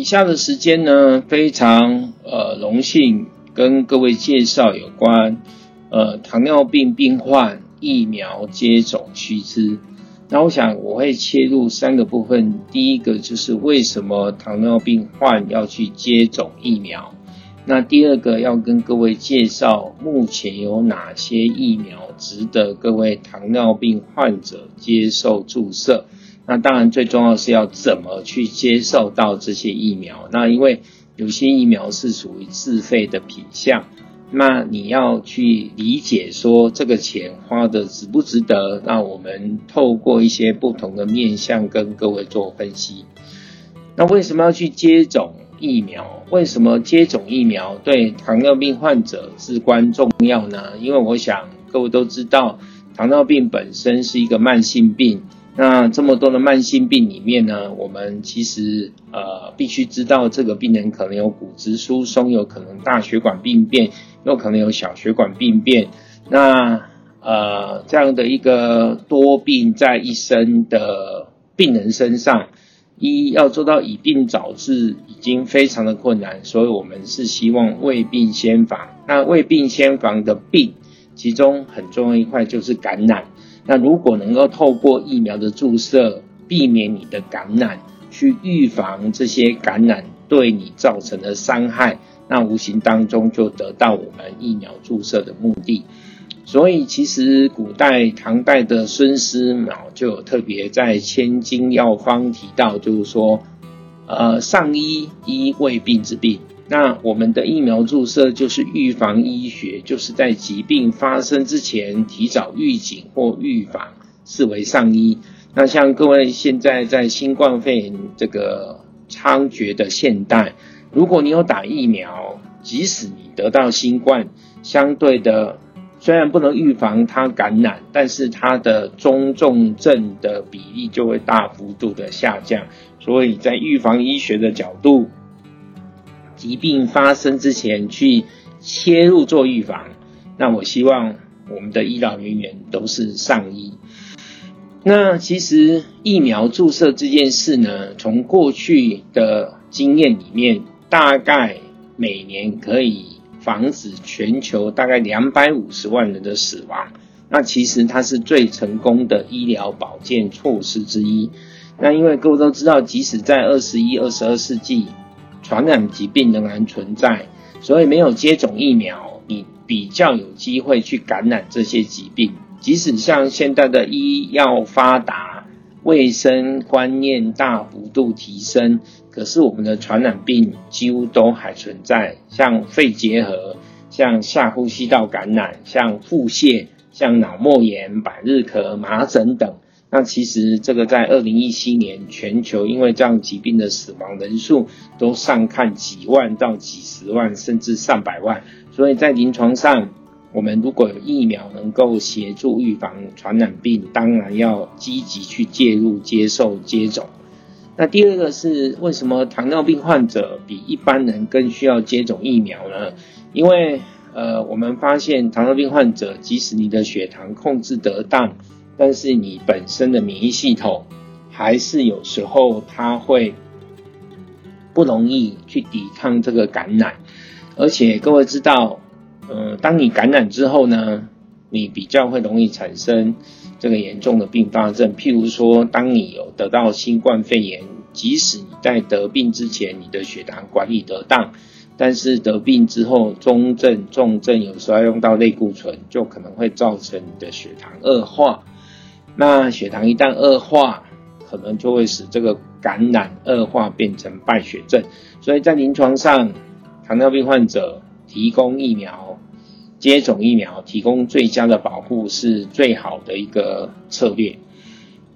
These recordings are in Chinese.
以下的时间呢，非常呃荣幸跟各位介绍有关呃糖尿病病患疫苗接种须知。那我想我会切入三个部分，第一个就是为什么糖尿病患要去接种疫苗。那第二个要跟各位介绍目前有哪些疫苗值得各位糖尿病患者接受注射。那当然最重要是要怎么去接受到这些疫苗。那因为有些疫苗是属于自费的品项。那你要去理解说这个钱花的值不值得？那我们透过一些不同的面向跟各位做分析。那为什么要去接种疫苗？为什么接种疫苗对糖尿病患者至关重要呢？因为我想各位都知道，糖尿病本身是一个慢性病。那这么多的慢性病里面呢，我们其实呃必须知道，这个病人可能有骨质疏松，有可能大血管病变。有可能有小血管病变，那呃这样的一个多病在一身的病人身上，一要做到以病早治已经非常的困难，所以我们是希望未病先防。那未病先防的病，其中很重要一块就是感染。那如果能够透过疫苗的注射，避免你的感染，去预防这些感染对你造成的伤害。那无形当中就得到我们疫苗注射的目的，所以其实古代唐代的孙思邈就有特别在《千金药方》提到，就是说，呃，上医医未病之病。那我们的疫苗注射就是预防医学，就是在疾病发生之前提早预警或预防，视为上医。那像各位现在在新冠肺炎这个猖獗的现代。如果你有打疫苗，即使你得到新冠，相对的虽然不能预防它感染，但是它的中重症的比例就会大幅度的下降。所以在预防医学的角度，疾病发生之前去切入做预防，那我希望我们的医疗人员都是上医。那其实疫苗注射这件事呢，从过去的经验里面。大概每年可以防止全球大概两百五十万人的死亡，那其实它是最成功的医疗保健措施之一。那因为各位都知道，即使在二十一、二十二世纪，传染疾病仍然存在，所以没有接种疫苗，你比较有机会去感染这些疾病。即使像现在的医药发达，卫生观念大幅度提升。可是我们的传染病几乎都还存在，像肺结核、像下呼吸道感染、像腹泻、像脑膜炎、百日咳、麻疹等。那其实这个在二零一七年，全球因为这样疾病的死亡人数都上看几万到几十万，甚至上百万。所以在临床上，我们如果有疫苗能够协助预防传染病，当然要积极去介入、接受接种。那第二个是为什么糖尿病患者比一般人更需要接种疫苗呢？因为呃，我们发现糖尿病患者即使你的血糖控制得当，但是你本身的免疫系统还是有时候它会不容易去抵抗这个感染，而且各位知道，呃，当你感染之后呢，你比较会容易产生这个严重的并发症，譬如说，当你有得到新冠肺炎，即使你在得病之前你的血糖管理得当，但是得病之后中症、重症有时候要用到类固醇，就可能会造成你的血糖恶化。那血糖一旦恶化，可能就会使这个感染恶化变成败血症。所以在临床上，糖尿病患者提供疫苗。接种疫苗提供最佳的保护是最好的一个策略。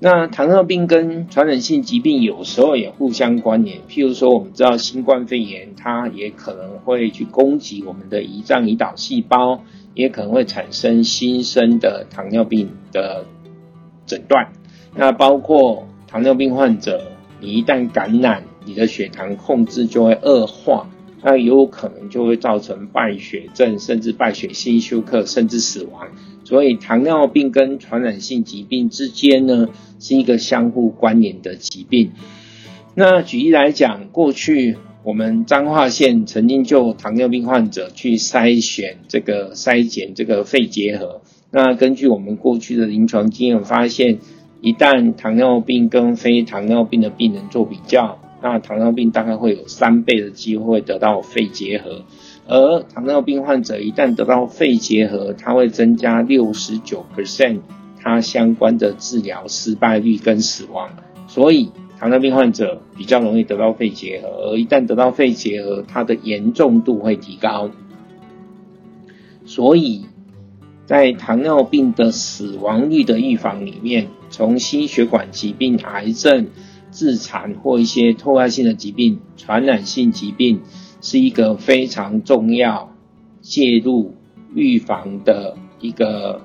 那糖尿病跟传染性疾病有时候也互相关联。譬如说，我们知道新冠肺炎，它也可能会去攻击我们的胰脏胰岛细胞，也可能会产生新生的糖尿病的诊断。那包括糖尿病患者，你一旦感染，你的血糖控制就会恶化。那有可能就会造成败血症，甚至败血性休克，甚至死亡。所以糖尿病跟传染性疾病之间呢，是一个相互关联的疾病。那举例来讲，过去我们彰化县曾经就糖尿病患者去筛选这个筛检这个肺结核。那根据我们过去的临床经验发现，一旦糖尿病跟非糖尿病的病人做比较，那糖尿病大概会有三倍的机会得到肺结核，而糖尿病患者一旦得到肺结核，它会增加六十九 percent 它相关的治疗失败率跟死亡，所以糖尿病患者比较容易得到肺结核，而一旦得到肺结核，它的严重度会提高，所以。在糖尿病的死亡率的预防里面，从心血管疾病、癌症、致残或一些突发性的疾病、传染性疾病，是一个非常重要介入预防的一个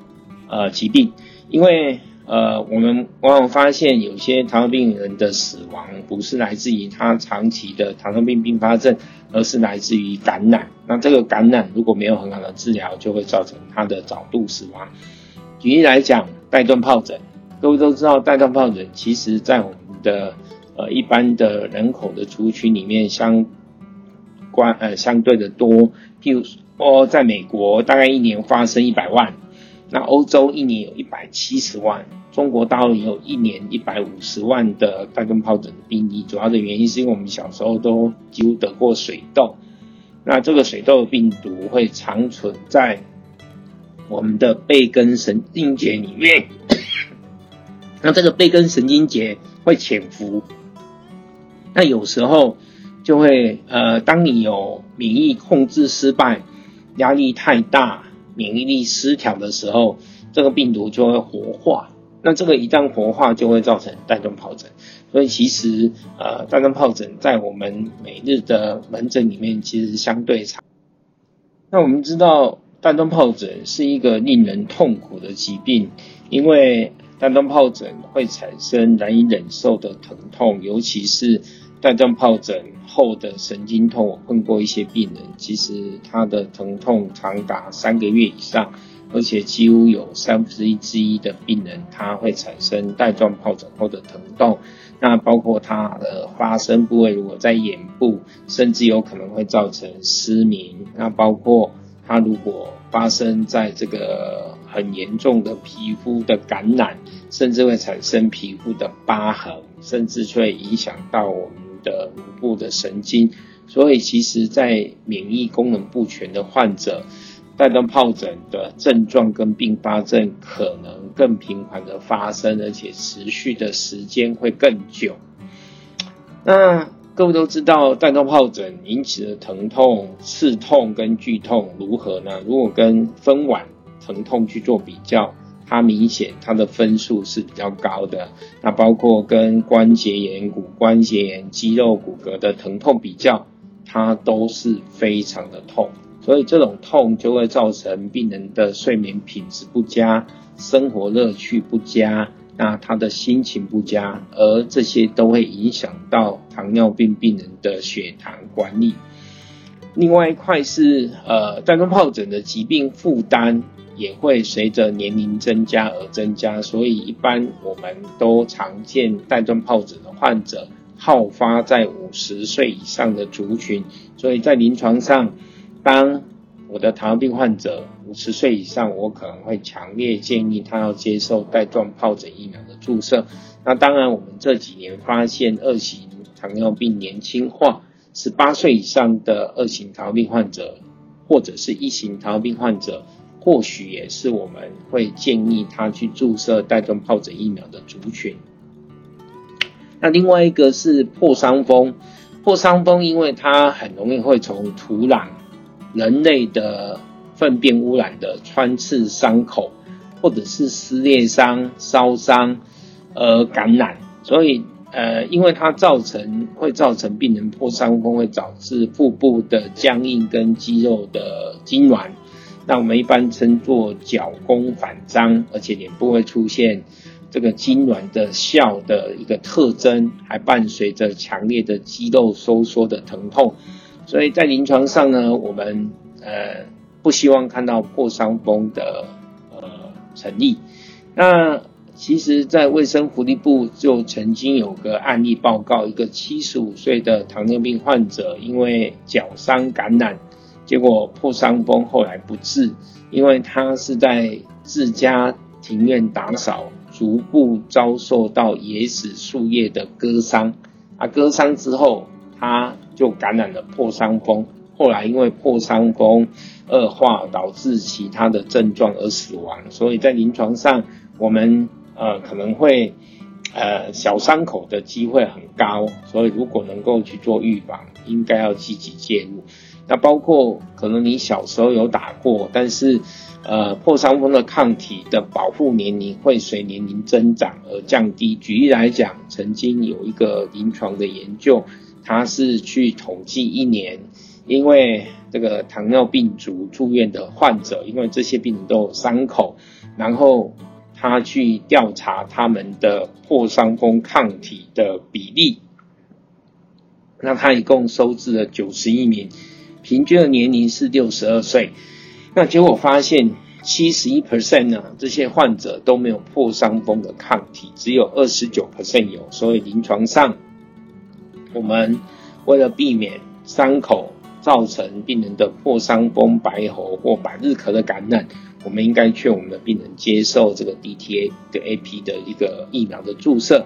呃疾病，因为。呃，我们往往发现有些糖尿病人的死亡不是来自于他长期的糖尿病并发症，而是来自于感染。那这个感染如果没有很好的治疗，就会造成他的早度死亡。举例来讲，带状疱疹，各位都知道，带状疱疹其实在我们的呃一般的人口的族群里面相关呃相对的多。譬如说，在美国大概一年发生一百万，那欧洲一年有一百七十万。中国大陆也有一年一百五十万的带状疱疹的病例，主要的原因是因为我们小时候都几乎得过水痘，那这个水痘病毒会长存在我们的背根神经节里面，那这个背根神经节会潜伏，那有时候就会呃，当你有免疫控制失败、压力太大、免疫力失调的时候，这个病毒就会活化。那这个一旦活化，就会造成带状疱疹。所以其实，呃，带状疱疹在我们每日的门诊里面其实相对常。那我们知道，带状疱疹是一个令人痛苦的疾病，因为带状疱疹会产生难以忍受的疼痛，尤其是带状疱疹后的神经痛。我碰过一些病人，其实他的疼痛长达三个月以上。而且几乎有三分之一之一的病人，他会产生带状疱疹后的疼痛。那包括它的发生部位，如果在眼部，甚至有可能会造成失明。那包括它如果发生在这个很严重的皮肤的感染，甚至会产生皮肤的疤痕，甚至会影响到我们的脑部的神经。所以，其实，在免疫功能不全的患者，带状疱疹的症状跟并发症可能更频繁的发生，而且持续的时间会更久。那各位都知道，带状疱疹引起的疼痛、刺痛跟剧痛如何呢？如果跟分娩疼痛去做比较，它明显它的分数是比较高的。那包括跟关节炎、骨关节炎、肌肉骨骼的疼痛比较，它都是非常的痛。所以这种痛就会造成病人的睡眠品质不佳，生活乐趣不佳，那他的心情不佳，而这些都会影响到糖尿病病人的血糖管理。另外一块是呃，带状疱疹的疾病负担也会随着年龄增加而增加，所以一般我们都常见带状疱疹的患者好发在五十岁以上的族群，所以在临床上。当我的糖尿病患者五十岁以上，我可能会强烈建议他要接受带状疱疹疫苗的注射。那当然，我们这几年发现二型糖尿病年轻化，十八岁以上的二型糖尿病患者，或者是一型糖尿病患者，或许也是我们会建议他去注射带状疱疹疫苗的族群。那另外一个是破伤风，破伤风因为它很容易会从土壤。人类的粪便污染的穿刺伤口，或者是撕裂伤、烧伤而感染，所以呃，因为它造成会造成病人破伤风，会导致腹部的僵硬跟肌肉的痉挛，那我们一般称作脚弓反张，而且脸部会出现这个痉挛的笑的一个特征，还伴随着强烈的肌肉收缩的疼痛。所以在临床上呢，我们呃不希望看到破伤风的呃成立。那其实，在卫生福利部就曾经有个案例报告，一个七十五岁的糖尿病患者，因为脚伤感染，结果破伤风，后来不治，因为他是在自家庭院打扫，逐步遭受到野史树叶的割伤，啊，割伤之后，他就感染了破伤风，后来因为破伤风恶化，导致其他的症状而死亡，所以在临床上，我们。呃，可能会，呃，小伤口的机会很高，所以如果能够去做预防，应该要积极介入。那包括可能你小时候有打过，但是，呃，破伤风的抗体的保护年龄会随年龄增长而降低。举例来讲，曾经有一个临床的研究，他是去统计一年，因为这个糖尿病足住院的患者，因为这些病人都有伤口，然后。他去调查他们的破伤风抗体的比例，那他一共收治了九十一名，平均的年龄是六十二岁。那结果发现七十一 percent 呢，这些患者都没有破伤风的抗体，只有二十九 percent 有。所以临床上，我们为了避免伤口造成病人的破伤风、白喉或百日咳的感染。我们应该劝我们的病人接受这个 DTA 的 AP 的一个疫苗的注射。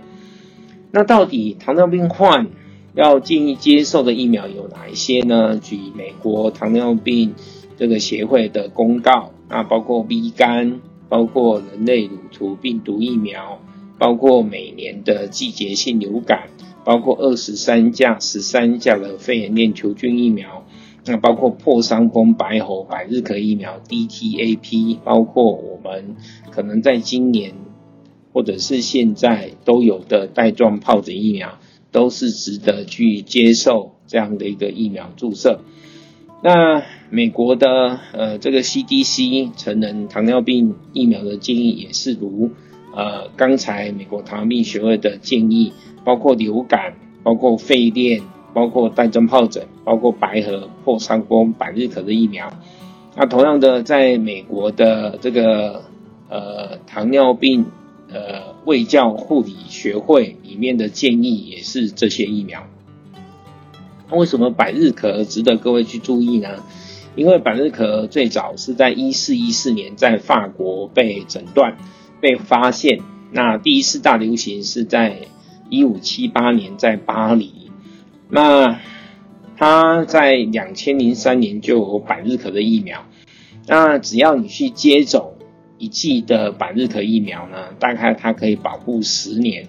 那到底糖尿病患要建议接受的疫苗有哪一些呢？举美国糖尿病这个协会的公告，啊，包括 B 肝，包括人类乳头病毒疫苗，包括每年的季节性流感，包括二十三价、十三价的肺炎链球菌疫苗。那包括破伤风、白喉、百日咳疫苗 DTAP，包括我们可能在今年或者是现在都有的带状疱疹疫苗，都是值得去接受这样的一个疫苗注射。那美国的呃这个 CDC 成人糖尿病疫苗的建议也是如呃刚才美国糖尿病学会的建议，包括流感，包括肺炎。包括带状疱疹，包括白喉、破伤风、百日咳的疫苗。那同样的，在美国的这个呃糖尿病呃卫教护理学会里面的建议也是这些疫苗。那为什么百日咳值得各位去注意呢？因为百日咳最早是在一四一四年在法国被诊断、被发现。那第一次大流行是在一五七八年在巴黎。那他在两千零三年就有百日咳的疫苗，那只要你去接种一剂的百日咳疫苗呢，大概它可以保护十年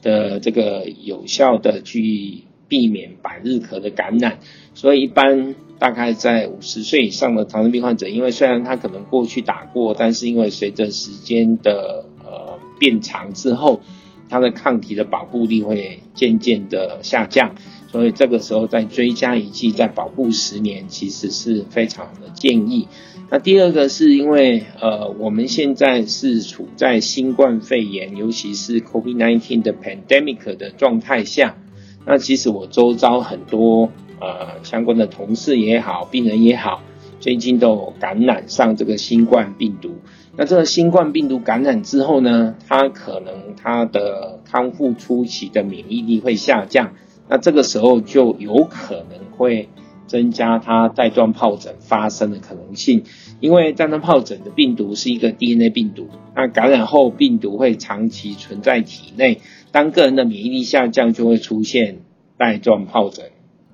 的这个有效的去避免百日咳的感染，所以一般大概在五十岁以上的糖尿病患者，因为虽然他可能过去打过，但是因为随着时间的呃变长之后，他的抗体的保护力会渐渐的下降。所以这个时候再追加一剂，再保护十年，其实是非常的建议。那第二个是因为呃，我们现在是处在新冠肺炎，尤其是 COVID-19 的 pandemic 的状态下。那其实我周遭很多呃相关的同事也好，病人也好，最近都感染上这个新冠病毒。那这个新冠病毒感染之后呢，它可能它的康复初期的免疫力会下降。那这个时候就有可能会增加它带状疱疹发生的可能性，因为带状疱疹的病毒是一个 DNA 病毒，那感染后病毒会长期存在体内，当个人的免疫力下降，就会出现带状疱疹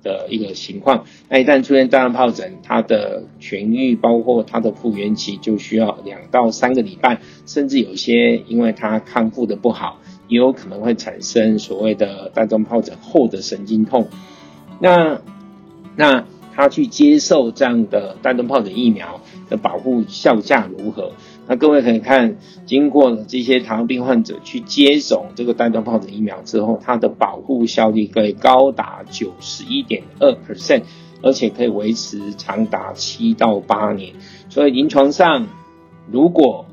的一个情况。那一旦出现带状疱疹，它的痊愈包括它的复原期就需要两到三个礼拜，甚至有些因为它康复的不好。也有可能会产生所谓的带状疱疹后的神经痛。那那他去接受这样的带状疱疹疫苗的保护效价如何？那各位可以看，经过了这些糖尿病患者去接种这个带状疱疹疫苗之后，它的保护效率可以高达九十一点二 percent，而且可以维持长达七到八年。所以临床上，如果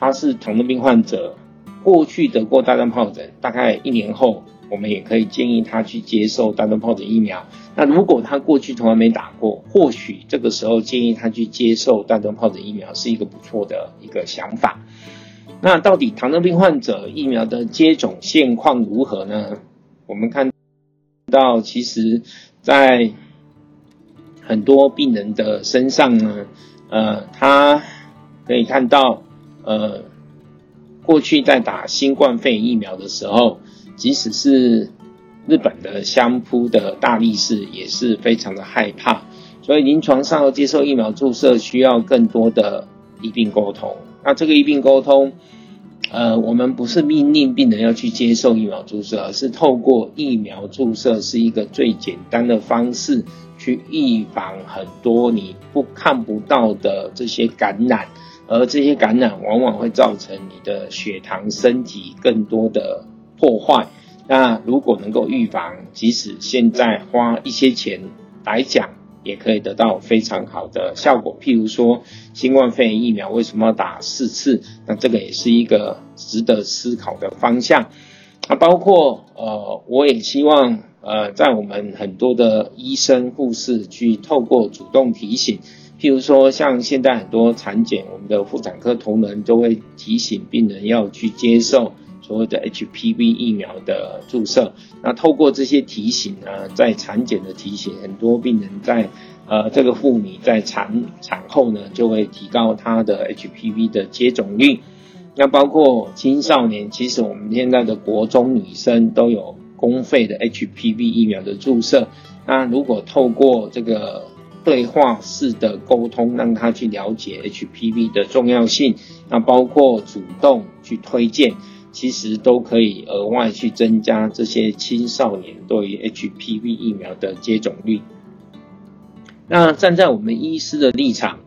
他是糖尿病患者，过去得过带状疱疹，大概一年后，我们也可以建议他去接受带状疱疹疫苗。那如果他过去从来没打过，或许这个时候建议他去接受带状疱疹疫苗是一个不错的一个想法。那到底糖尿病患者疫苗的接种现况如何呢？我们看到，其实，在很多病人的身上呢，呃，他可以看到，呃，过去在打新冠肺炎疫苗的时候，即使是日本的相扑的大力士，也是非常的害怕。所以临床上接受疫苗注射，需要更多的医病沟通。那这个医病沟通，呃，我们不是命令病人要去接受疫苗注射，而是透过疫苗注射是一个最简单的方式，去预防很多你不看不到的这些感染，而这些感染往往会造成你的血糖、身体更多的破坏。那如果能够预防，即使现在花一些钱来讲，也可以得到非常好的效果。譬如说，新冠肺炎疫苗为什么要打四次？那这个也是一个值得思考的方向。那包括呃，我也希望呃，在我们很多的医生护士去透过主动提醒，譬如说，像现在很多产检，我们的妇产科同仁都会提醒病人要去接受。所谓的 HPV 疫苗的注射，那透过这些提醒呢，在产检的提醒，很多病人在呃这个妇女在产产后呢，就会提高她的 HPV 的接种率。那包括青少年，其实我们现在的国中女生都有公费的 HPV 疫苗的注射。那如果透过这个对话式的沟通，让她去了解 HPV 的重要性，那包括主动去推荐。其实都可以额外去增加这些青少年对于 HPV 疫苗的接种率。那站在我们医师的立场，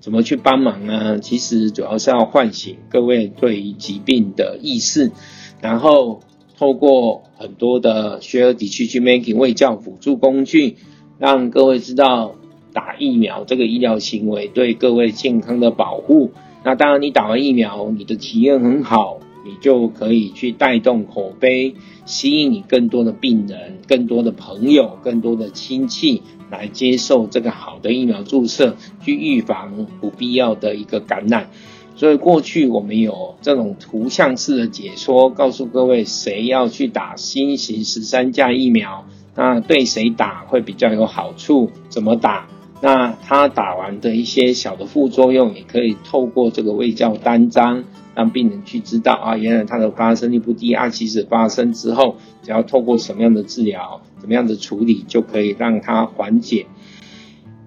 怎么去帮忙呢？其实主要是要唤醒各位对于疾病的意识，然后透过很多的 share decision making 卫教辅助工具，让各位知道打疫苗这个医疗行为对各位健康的保护。那当然，你打完疫苗，你的体验很好。你就可以去带动口碑，吸引你更多的病人、更多的朋友、更多的亲戚来接受这个好的疫苗注射，去预防不必要的一个感染。所以过去我们有这种图像式的解说，告诉各位谁要去打新型十三价疫苗，那对谁打会比较有好处，怎么打？那他打完的一些小的副作用，也可以透过这个卫教单张。让病人去知道啊，原来他的发生率不低啊。其实发生之后，只要透过什么样的治疗、怎么样的处理，就可以让它缓解。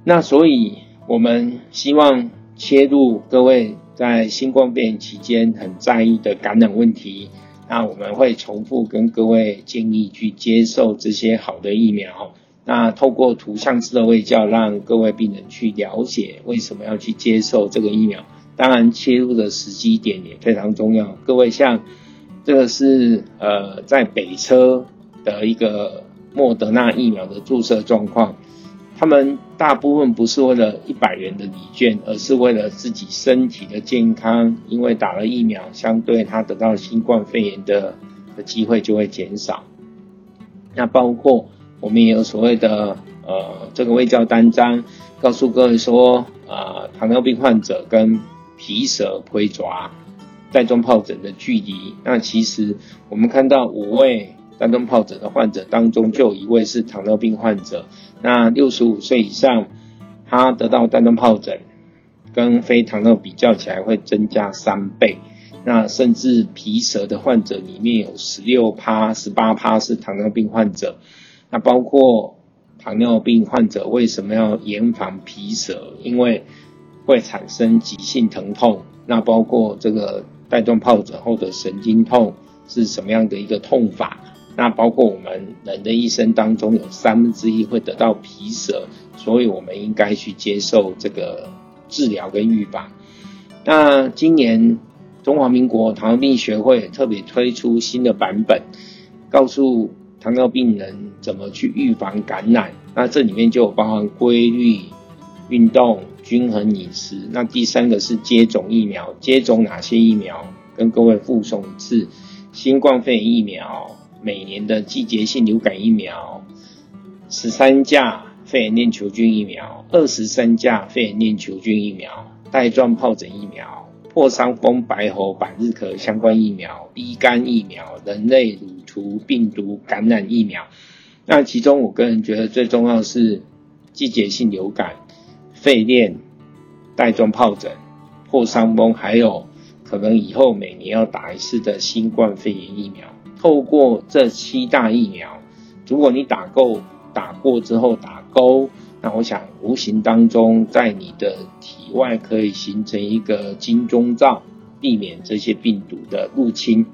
那所以，我们希望切入各位在新冠肺炎期间很在意的感染问题。那我们会重复跟各位建议去接受这些好的疫苗。那透过图像式的卫教，让各位病人去了解为什么要去接受这个疫苗。当然，切入的时机点也非常重要。各位，像这个是呃，在北车的一个莫德纳疫苗的注射状况，他们大部分不是为了一百元的礼券，而是为了自己身体的健康。因为打了疫苗，相对他得到新冠肺炎的的机会就会减少。那包括我们也有所谓的呃，这个卫教单张，告诉各位说，呃，糖尿病患者跟皮蛇龟爪带状疱疹的距离，那其实我们看到五位带状疱疹的患者当中，就有一位是糖尿病患者。那六十五岁以上，他得到带状疱疹，跟非糖尿比较起来会增加三倍。那甚至皮蛇的患者里面有十六趴、十八趴是糖尿病患者。那包括糖尿病患者为什么要严防皮蛇？因为会产生急性疼痛，那包括这个带状疱疹后的神经痛是什么样的一个痛法？那包括我们人的一生当中有三分之一会得到皮蛇，所以我们应该去接受这个治疗跟预防。那今年中华民国糖尿病学会特别推出新的版本，告诉糖尿病人怎么去预防感染。那这里面就有包含规律运动。均衡饮食。那第三个是接种疫苗，接种哪些疫苗？跟各位附送一次：新冠肺炎疫苗、每年的季节性流感疫苗、十三价肺炎链球菌疫苗、二十三价肺炎链球菌疫苗、带状疱疹疫苗、破伤风、白喉、百日咳相关疫苗、乙肝疫苗、人类乳突病毒感染疫苗。那其中，我个人觉得最重要是季节性流感、肺链、带状疱疹、破伤风，还有可能以后每年要打一次的新冠肺炎疫苗。透过这七大疫苗，如果你打够、打过之后打勾，那我想无形当中在你的体外可以形成一个金钟罩，避免这些病毒的入侵。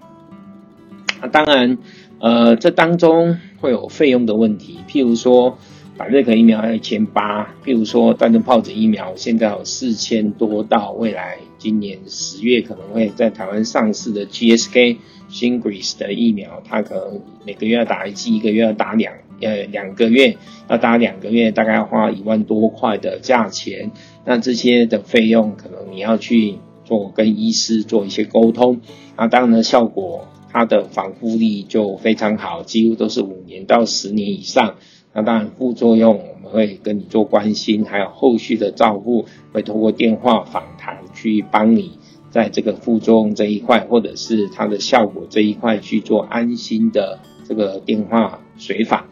那当然。呃，这当中会有费用的问题，譬如说，百日咳疫苗要一千八，譬如说，带状疱疹疫苗现在有四千多，到未来今年十月可能会在台湾上市的 GSK Shingrix 的疫苗，它可能每个月要打一剂，一个月要打两，呃，两个月要打两个月，大概要花一万多块的价钱，那这些的费用可能你要去做跟医师做一些沟通，那当然呢，效果。它的防护力就非常好，几乎都是五年到十年以上。那当然副作用我们会跟你做关心，还有后续的照顾会透过电话访谈去帮你在这个副作用这一块，或者是它的效果这一块去做安心的这个电话随访。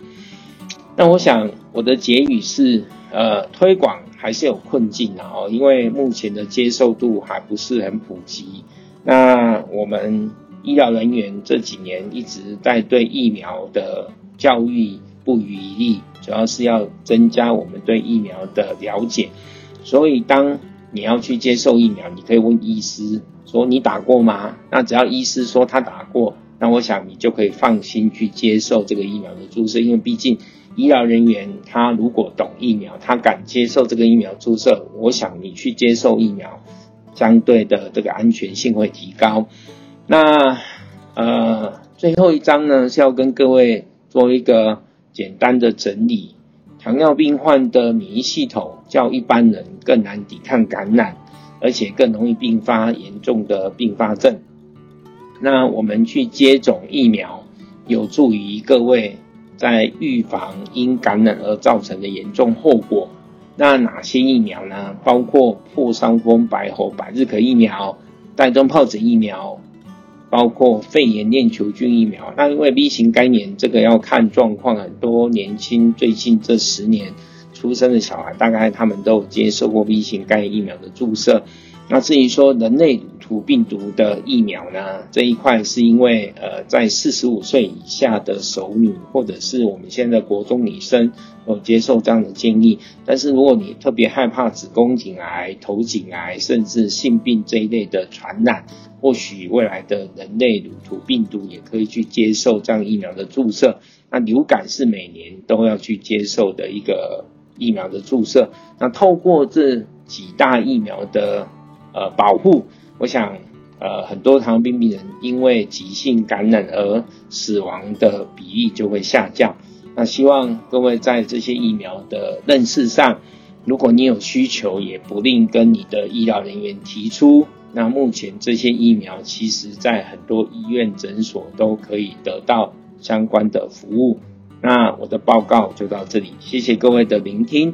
那我想我的结语是，呃，推广还是有困境的哦，因为目前的接受度还不是很普及。那我们。医疗人员这几年一直在对疫苗的教育不遗余力，主要是要增加我们对疫苗的了解。所以，当你要去接受疫苗，你可以问医师说：“你打过吗？”那只要医师说他打过，那我想你就可以放心去接受这个疫苗的注射。因为毕竟医疗人员他如果懂疫苗，他敢接受这个疫苗注射，我想你去接受疫苗，相对的这个安全性会提高。那呃，最后一章呢是要跟各位做一个简单的整理。糖尿病患的免疫系统较一般人更难抵抗感染，而且更容易并发严重的并发症。那我们去接种疫苗，有助于各位在预防因感染而造成的严重后果。那哪些疫苗呢？包括破伤风、白喉、百日咳疫苗、带状疱疹疫苗。包括肺炎链球菌疫苗，那因为 B 型肝炎这个要看状况，很多年轻最近这十年出生的小孩，大概他们都有接受过 B 型肝炎疫苗的注射。那至于说人类突病毒的疫苗呢，这一块是因为呃，在四十五岁以下的熟女或者是我们现在的国中女生有接受这样的建议。但是如果你特别害怕子宫颈癌、头颈癌，甚至性病这一类的传染，或许未来的人类乳突病毒也可以去接受这样疫苗的注射。那流感是每年都要去接受的一个疫苗的注射。那透过这几大疫苗的呃，保护，我想，呃，很多糖尿病病人因为急性感染而死亡的比例就会下降。那希望各位在这些疫苗的认识上，如果你有需求，也不吝跟你的医疗人员提出。那目前这些疫苗，其实在很多医院诊所都可以得到相关的服务。那我的报告就到这里，谢谢各位的聆听。